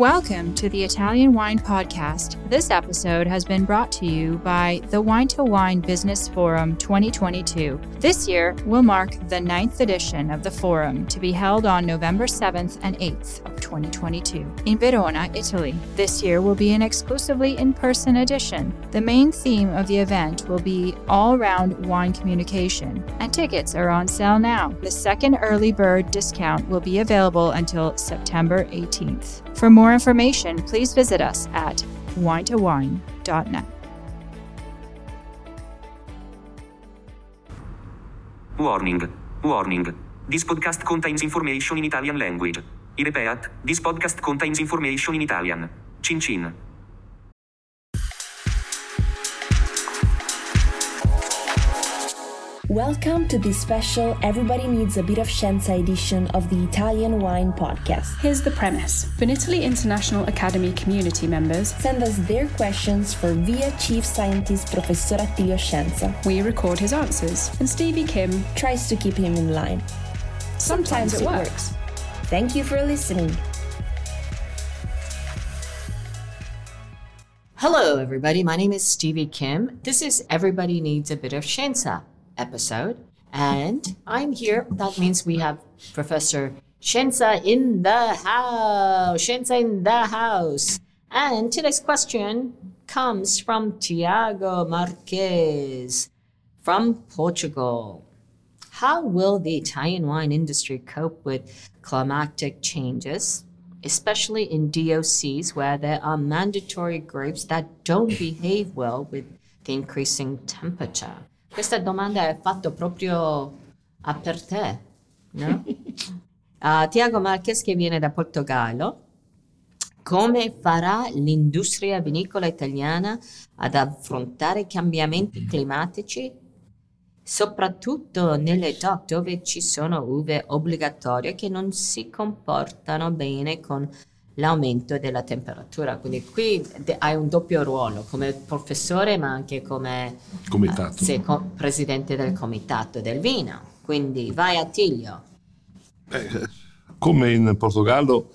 Welcome to the Italian Wine Podcast. This episode has been brought to you by the Wine to Wine Business Forum 2022. This year will mark the ninth edition of the forum to be held on November 7th and 8th of 2022 in Verona, Italy. This year will be an exclusively in person edition. The main theme of the event will be all round wine communication, and tickets are on sale now. The second early bird discount will be available until September 18th. For more information, please visit us at winetowine.net. Warning. Warning. This podcast contains information in Italian language. I repeat, this podcast contains information in Italian. Cin cin. Welcome to this special Everybody Needs a Bit of Scienza edition of the Italian Wine Podcast. Here's the premise Vinitaly International Academy community members Send us their questions for VIA Chief Scientist Professor Attilio Scienza. We record his answers, and Stevie Kim tries to keep him in line. Sometimes, it works. Thank you for listening. Hello, everybody. My name is Stevie Kim. This is Everybody Needs a Bit of Scienza episode. And I'm here. That means we have Professor Scienza in the house. Scienza in the house. And today's question comes from Tiago Marquez from Portugal. How will the Italian wine industry cope with climatic changes, especially in DOCs where there are mandatory grapes that don't behave well with the increasing temperature? Questa domanda è fatta proprio a per te, no? uh, Tiago Marquez che viene da Portogallo. Come farà l'industria vinicola italiana ad affrontare i cambiamenti climatici, soprattutto nelle DOC dove ci sono uve obbligatorie che non si comportano bene con l'aumento della temperatura. Quindi qui hai un doppio ruolo come professore ma anche come comitato. Uh, sei co- presidente del comitato del vino. Quindi vai a Tiglio. Eh, come in Portogallo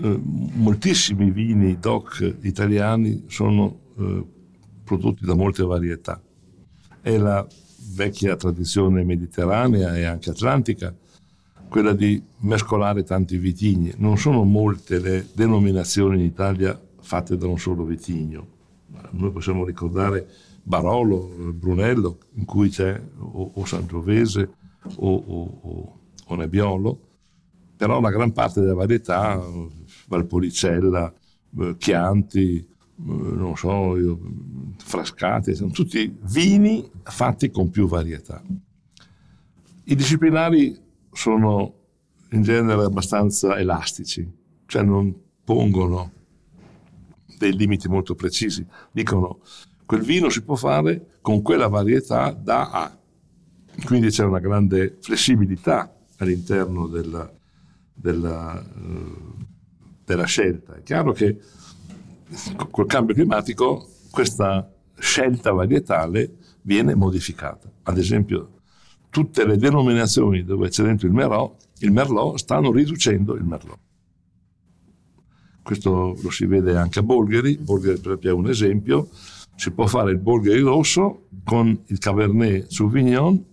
eh, moltissimi vini DOC italiani sono eh, prodotti da molte varietà. È la vecchia tradizione mediterranea e anche atlantica quella di mescolare tanti vitigni. Non sono molte le denominazioni in Italia fatte da un solo vitigno. Noi possiamo ricordare Barolo, Brunello, in cui c'è o, o Sangiovese o, o, o, Nebbiolo, però la gran parte della varietà, Valpolicella, Chianti, non so, io, Frascati, sono tutti vini fatti con più varietà. I disciplinari sono in genere abbastanza elastici, cioè non pongono dei limiti molto precisi, dicono quel vino si può fare con quella varietà da A, quindi c'è una grande flessibilità all'interno della, della, della scelta. È chiaro che col cambio climatico questa scelta varietale viene modificata. Ad esempio, tutte le denominazioni dove c'è dentro il Merlot, il Merlot stanno riducendo il Merlot. Questo lo si vede anche a Bolgheri, Bolgheri per esempio è un esempio, si può fare il Bolgheri rosso con il Cabernet Sauvignon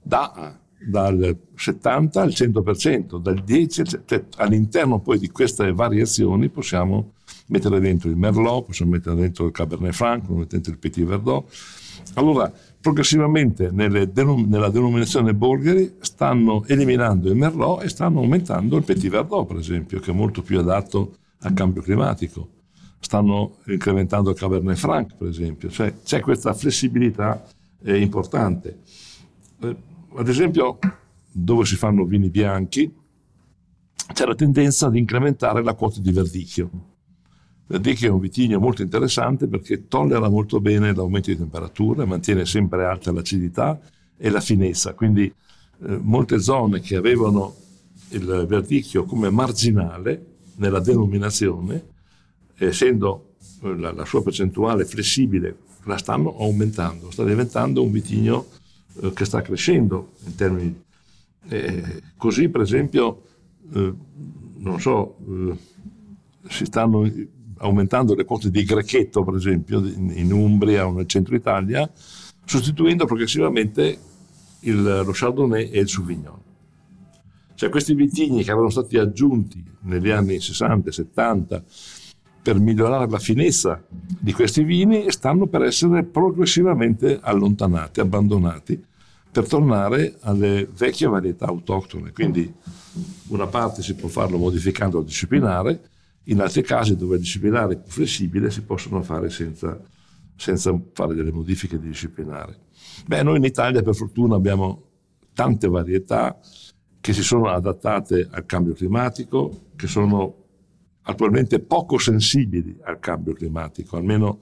da, dal 70 al 100%, dal 10 cioè, all'interno poi di queste variazioni possiamo mettere dentro il Merlot, possiamo mettere dentro il Cabernet Franc, possiamo mettere dentro il Petit Verdot. Allora, progressivamente denom- nella denominazione Bolgheri stanno eliminando il Merlot e stanno aumentando il Petit Verdot, per esempio, che è molto più adatto al cambio climatico. Stanno incrementando il Cabernet Franc, per esempio. Cioè c'è questa flessibilità eh, importante. Eh, ad esempio, dove si fanno vini bianchi, c'è la tendenza ad incrementare la quota di verdicchio. Verdicchio è un vitigno molto interessante perché tollera molto bene l'aumento di temperatura, mantiene sempre alta l'acidità e la finezza. Quindi eh, molte zone che avevano il verdicchio come marginale nella denominazione, essendo la, la sua percentuale flessibile, la stanno aumentando, sta diventando un vitigno eh, che sta crescendo in termini. Eh, così, per esempio, eh, non so, si stanno aumentando le quote di grechetto, per esempio, in Umbria o nel centro Italia, sostituendo progressivamente il, lo Chardonnay e il Sauvignon. Cioè questi vitigni che erano stati aggiunti negli anni 60 e 70 per migliorare la finezza di questi vini stanno per essere progressivamente allontanati, abbandonati, per tornare alle vecchie varietà autoctone. Quindi una parte si può farlo modificando il disciplinare, in altri casi dove il disciplinare è più flessibile si possono fare senza, senza fare delle modifiche di disciplinare. Beh, noi in Italia per fortuna abbiamo tante varietà che si sono adattate al cambio climatico, che sono attualmente poco sensibili al cambio climatico, almeno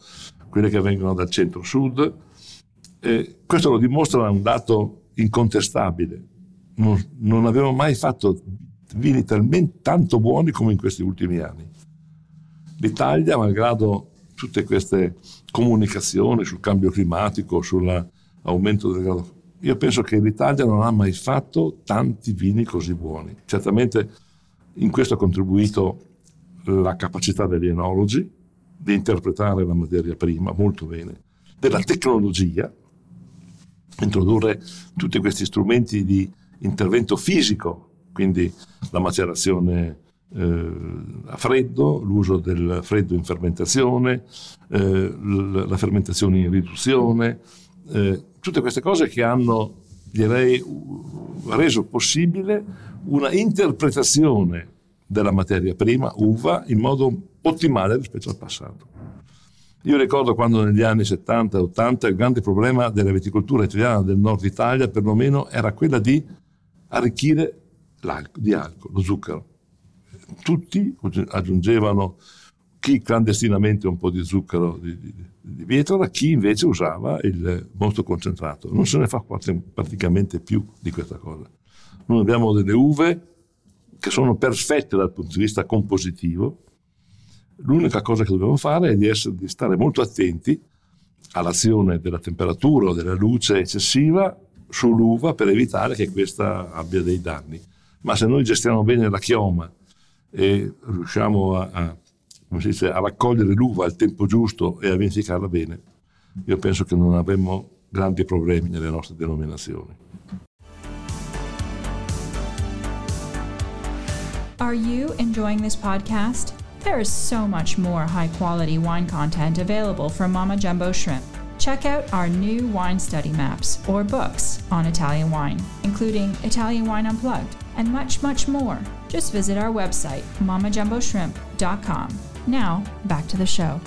quelle che vengono dal centro-sud. E questo lo dimostra un dato incontestabile. Non, non avevamo mai fatto vini talmente tanto buoni come in questi ultimi anni. L'Italia, malgrado tutte queste comunicazioni sul cambio climatico, sull'aumento del grado, io penso che l'Italia non ha mai fatto tanti vini così buoni. Certamente in questo ha contribuito la capacità degli enologi di interpretare la materia prima molto bene, della tecnologia, introdurre tutti questi strumenti di intervento fisico, quindi la macerazione eh, a freddo, l'uso del freddo in fermentazione, eh, la fermentazione in riduzione, eh, tutte queste cose che hanno, direi, reso possibile una interpretazione della materia prima, uva, in modo ottimale rispetto al passato. Io ricordo quando negli anni 70 e 80 il grande problema della viticoltura italiana del nord Italia perlomeno era quella di arricchire di alcol, lo zucchero tutti aggiungevano chi clandestinamente un po' di zucchero di, di, di vietrola, chi invece usava il mosto concentrato. Non se ne fa praticamente più di questa cosa. Noi abbiamo delle uve che sono perfette dal punto di vista compositivo. L'unica cosa che dobbiamo fare è di, essere, di stare molto attenti all'azione della temperatura o della luce eccessiva sull'uva per evitare che questa abbia dei danni. Ma se noi gestiamo bene la chioma, e riusciamo a, a, dice, a raccogliere l'uva al tempo giusto e a vinificarla bene, io penso che non avremmo grandi problemi nelle nostre denominazioni. Are you enjoying this podcast? There is so much more high quality wine content available from Mama Jumbo Shrimp. Check out our new wine study maps or books on Italian wine, including Italian Wine Unplugged and much, much more. Just visit our website, mamajumboshrimp.com. Now, back to the show.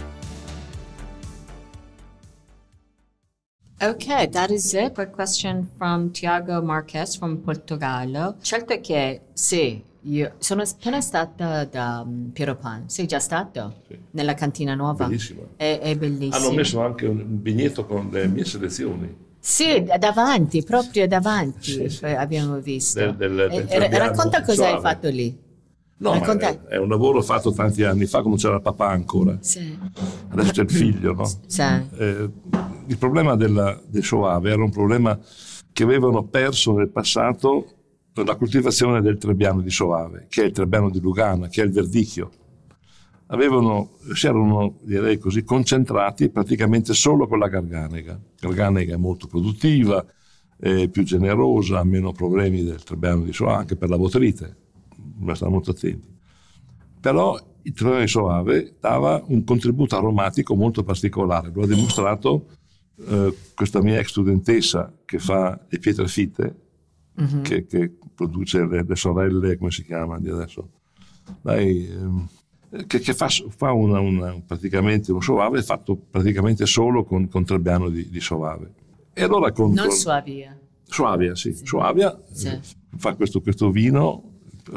Okay, that is it. Quick question from Tiago Marquez from Portogallo. Certo che sì, io sono appena stata da um, Piero Pan. Sei già stato? Sì. Nella cantina nuova? Bellissima. È, è bellissimo. Hanno messo anche un biglietto con le mie selezioni. Sì, davanti, proprio davanti sì, sì. abbiamo visto. Del, del, del eh, racconta cosa hai fatto lì. No, Racconta... è, un lavoro fatto tanti anni fa quando c'era papà ancora. Sì. Adesso c'è il figlio, no? Sì. Eh, il problema della, del Soave era un problema che avevano perso nel passato la coltivazione del Trebbiano di Soave, che è il Trebbiano di Lugana, che è il Verdicchio avevano, si erano direi così, concentrati praticamente solo con la Garganega. Garganega è molto produttiva, è più generosa, ha meno problemi del Trebbiano di Soave, anche per la botrite, bisogna stare molto attenti. Però il Trebbiano di Soave dava un contributo aromatico molto particolare, lo ha dimostrato eh, questa mia ex studentessa che fa le pietre fitte, mm-hmm. che, che, produce le, le, sorelle, come si chiama di adesso? Lei... Ehm, che, che fa, fa una, una, praticamente un soave fatto praticamente solo con, con Trebbiano di, di soave. E allora con, non con, Suavia. Suavia, sì. sì. Suavia sì. Eh, fa questo, questo, vino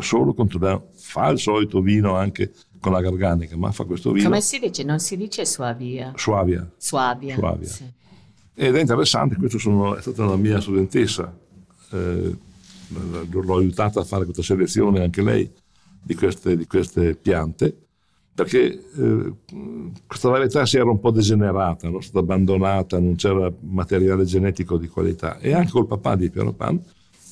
solo con Trebbiano, fa il solito vino anche con la garganica, ma fa questo vino. Come si dice? Non si dice Suavia. Suavia. Suavia. Suavia. Sì. Ed è interessante, questa è stata una mia studentessa, eh, l'ho aiutata a fare questa selezione anche lei di queste, di queste piante perché eh, questa varietà si era un po' degenerata, no? stata abbandonata, non c'era materiale genetico di qualità e anche col papà di Piero Pan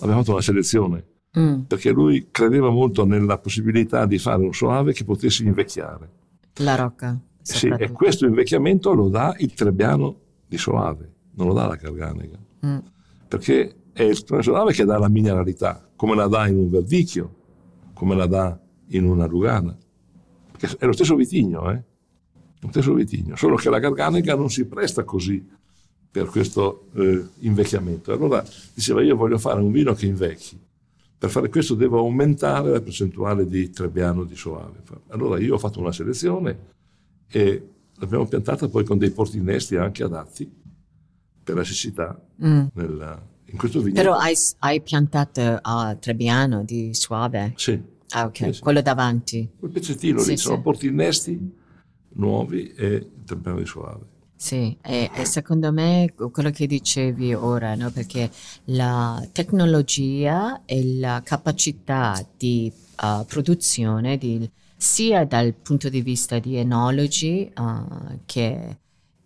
abbiamo fatto una selezione Mm, perché lui credeva molto nella possibilità di fare un soave che potesse invecchiare. La rocca. Sì, e questo invecchiamento lo dà il Trebbiano di Soave, non lo dà la Garganega, Mm. perché è il Trebbiano di Soave che dà la mineralità, come la dà in un verdicchio, come la dà in una Lugana. Perché è lo stesso vitigno, eh? Lo stesso vitigno, solo che la Garganega non si presta così per questo eh, invecchiamento. Allora diceva io voglio fare un vino che invecchi. Per fare questo devo aumentare la percentuale di Trebbiano di Soave. Allora io ho fatto una selezione e l'abbiamo piantata poi con dei portinesti anche adatti per la siccità Mm. nella- in questo vigneto. Però hai, hai piantato a Trebbiano di Suave? Sì, Ah, ok. Sì, sì. Quello davanti. quel pezzettino Sì, lì sono portinesti nuovi e il Trebbiano di Soave. Sì, e, e secondo me quello che dicevi ora, no? Perché la tecnologia e la capacità di uh, produzione, di- sia dal punto di vista di enologi uh, che,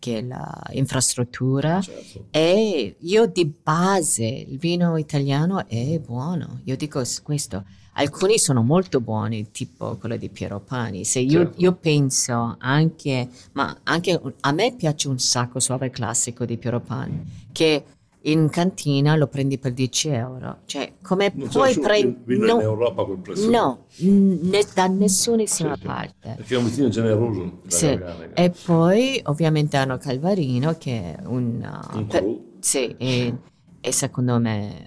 che l'infrastruttura, Certo. e io di base il vino italiano è buono. Io dico questo. Alcuni sono molto buoni, tipo quello di Piero Pani. Se io, Certo. io penso anche, ma anche a me piace un sacco suave classico di Piero Pani, che in cantina lo prendi per 10 euro. Cioè, come Non puoi prendere... vino in Europa quel prezzo. no, ne- da nessunissima Sì, sì. parte. Perché è un vitigno generoso. Sì. E poi ovviamente hanno Calvarino che è un... Un per- cru. sì, è, è secondo me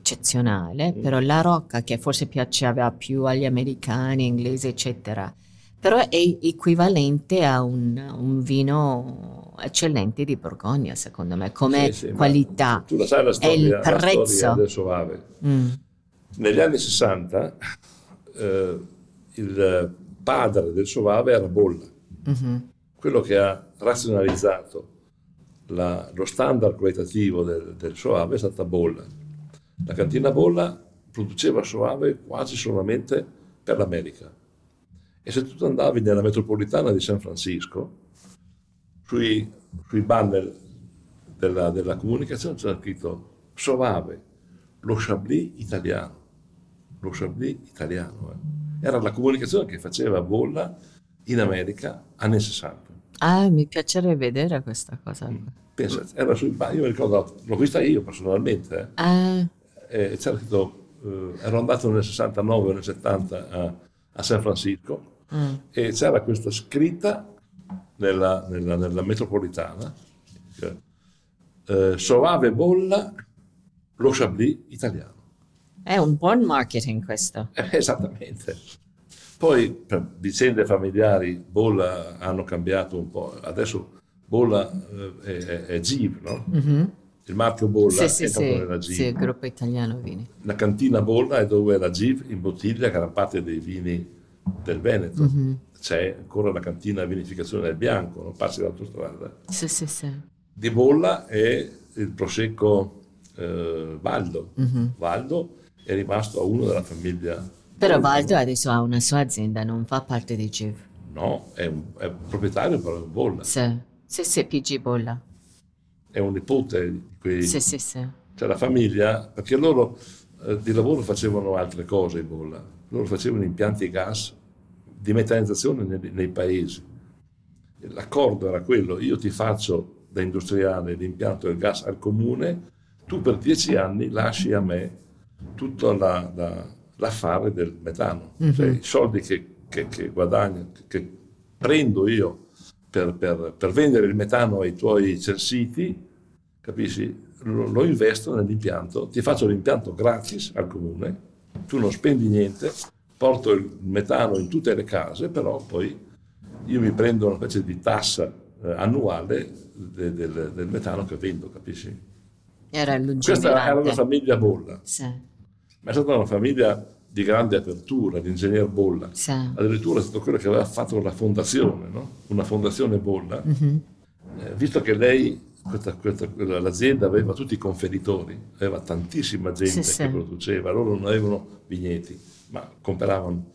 eccezionale, però la Rocca che forse piaceva più agli americani, inglesi, eccetera, però è equivalente a un, un vino eccellente di Borgogna, secondo me, come Sì, sì, qualità. Tu la sai la storia, il la storia prezzo. del Soave. Mm, Negli anni 60 eh, il padre del Soave era Bolla, mhm, quello che ha razionalizzato la- lo standard qualitativo del, del Soave è stata Bolla. La cantina Bolla produceva Soave quasi solamente per l'America. E se tu andavi nella metropolitana di San Francisco, sui, sui banner della, della comunicazione c'era scritto Soave, lo Chablis italiano. Lo Chablis italiano. eh. Era la comunicazione che faceva Bolla in America anni 60. Ah, mi piacerebbe vedere questa cosa. Pensa, era sui banner, io mi ricordo, l'ho vista io personalmente, eh. Ah, eh, ero andato nel 69 o nel 70 a, a San Francisco mm, e c'era questa scritta nella, nella- nella metropolitana, che, eh, Soave Bolla, lo Chablis italiano. è un buon marketing questo. Eh, esattamente. Poi per vicende familiari Bolla hanno cambiato un po', adesso Bolla eh, è, è, Giv, no? Mhm. Il marchio Bolla Sì, sì, è sì, Giv. sì, il gruppo italiano vini. La cantina Bolla è dove la Giv imbottiglia gran parte dei vini del Veneto. Mhm. C'è ancora la cantina vinificazione del bianco, non passi l'autostrada. Sì, sì, sì. Di Bolla è il prosecco eh, Valdo. Mhm. Valdo è rimasto a uno della famiglia. Però Valdo adesso ha una sua azienda, non fa parte di GIV. No, è un, è proprietario però un Bolla. Sì, sì, sì, PG Bolla. È un nipote di quei... Sì, sì, sì. Cioè la famiglia, perché loro eh, di lavoro facevano altre cose in Bolla. Loro facevano impianti gas di metanizzazione nei, nei paesi. L'accordo era quello, io ti faccio da industriale l'impianto del gas al comune, tu per dieci anni lasci a me tutto la- la- l'affare del metano, cioè i soldi che, che- che guadagno, che, che prendo io per, per- per vendere il metano ai tuoi censiti, capisci? Lo, lo investo nell'impianto, ti faccio l'impianto gratis al comune, tu non spendi niente, porto il metano in tutte le case, però poi io mi prendo una specie di tassa eh, annuale de- del, del metano che vendo, capisci? Era Questa era una famiglia Bolla, Sì, ma è stata una famiglia di grande apertura, l'ingegner Bolla. sì. Addirittura è stato quello che aveva fatto la fondazione, no? una fondazione Bolla, Mhm. Eh, visto che lei, questa- questa- l'azienda aveva tutti i conferitori, aveva tantissima gente Sì, che sì. produceva, loro non avevano vigneti, ma compravano.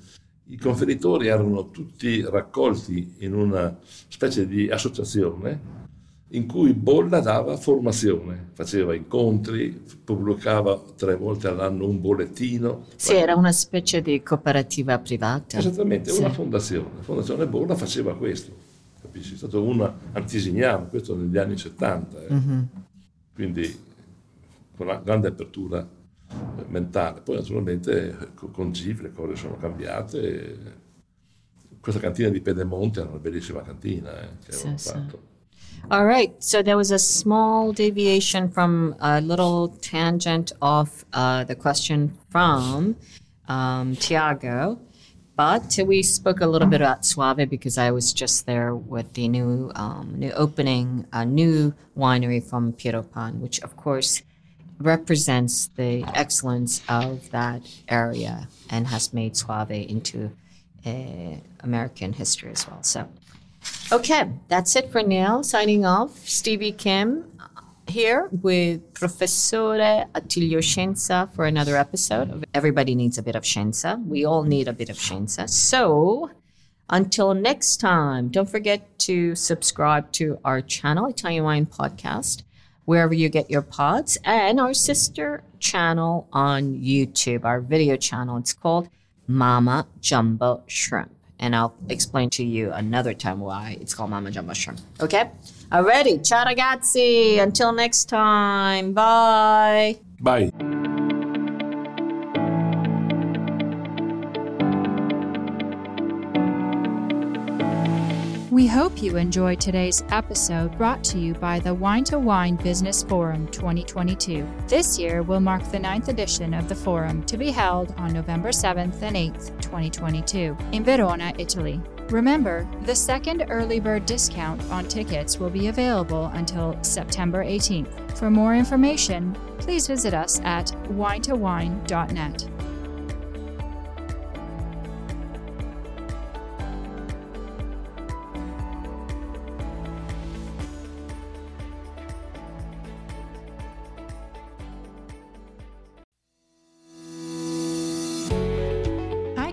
I conferitori erano tutti raccolti in una specie di associazione in cui Bolla dava formazione, faceva incontri, pubblicava tre volte all'anno un bollettino. Sì, era una specie di cooperativa privata. Esattamente, Sì. una fondazione. La fondazione Bolla faceva questo, capisci? È stato una antisignano, questo negli anni 70. eh. Mhm. Quindi con una grande apertura eh, mentale. Poi naturalmente co- con GIF le cose sono cambiate. Questa cantina di Pedemonte era una bellissima cantina eh, che Sì, avevamo sì. fatto. All right, so there was a small deviation from a little tangent of uh, the question from um, Tiago, but we spoke a little bit about Suave because I was just there with the new um, new opening, a new winery from Piero Pan, which of course represents the excellence of that area and has made Suave into uh, American history as well. So. Okay, that's it for now. Signing off, Stevie Kim here with Professore Attilio Scienza for another episode of Everybody Needs a Bit of Scienza. We all need a bit of Scienza. So, until next time, don't forget to subscribe to our channel, Italian Wine Podcast, wherever you get your pods, and our sister channel on YouTube, our video channel. It's called Mama Jumbo Shrimp. And I'll explain to you another time why it's called Mama Jumbo Shrimp. Okay? Alrighty. Ciao ragazzi. Until next time. Bye. Bye! We hope you enjoyed today's episode brought to you by the Wine to Wine Business Forum 2022. This year will mark the ninth edition of the forum to be held on November 7th and 8th, 2022, in Verona, Italy. Remember, the second early bird discount on tickets will be available until September 18th. For more information, please visit us at winetowine.net.